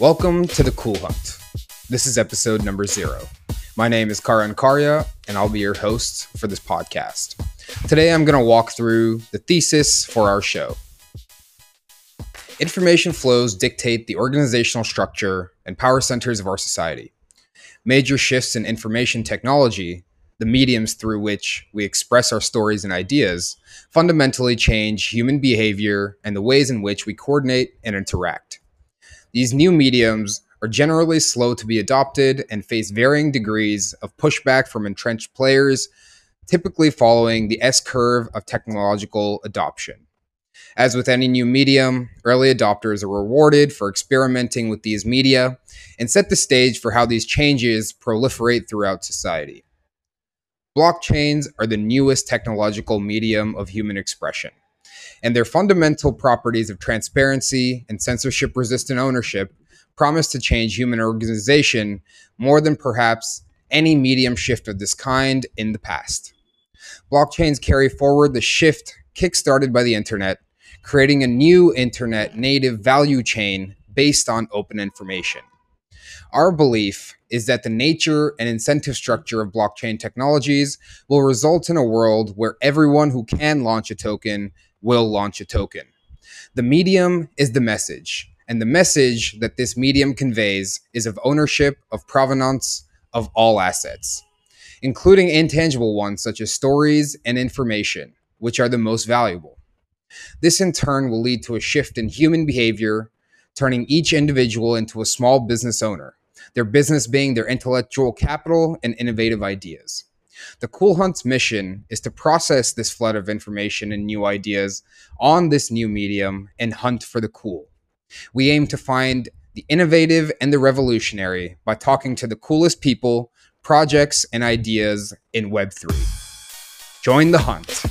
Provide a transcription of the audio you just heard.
Welcome to the Cool Hunt. This is episode number zero. My name is Karan Karia, and I'll be your host for this podcast. Today, I'm going to walk through the thesis for our show. Information flows dictate the organizational structure and power centers of our society. Major shifts in information technology, the mediums through which we express our stories and ideas, fundamentally change human behavior and the ways in which we coordinate and interact. These new mediums are generally slow to be adopted and face varying degrees of pushback from entrenched players, typically following the S curve of technological adoption. As with any new medium, early adopters are rewarded for experimenting with these media and set the stage for how these changes proliferate throughout society. Blockchains are the newest technological medium of human expression, and their fundamental properties of transparency and censorship resistant ownership promise to change human organization more than perhaps any medium shift of this kind in the past. Blockchains carry forward the shift kickstarted by the internet, creating a new internet native value chain based on open information. Our belief is that the nature and incentive structure of blockchain technologies will result in a world where everyone who can launch a token will launch a token. The medium is the message, and the message that this medium conveys is of ownership, of provenance, of all assets, including intangible ones such as stories and information, which are the most valuable. This in turn will lead to a shift in human behavior, turning each individual into a small business owner, their business being their intellectual capital and innovative ideas. The Cool Hunt's mission is to process this flood of information and new ideas on this new medium and hunt for the cool. We aim to find the innovative and the revolutionary by talking to the coolest people, projects, and ideas in Web3. Join the hunt.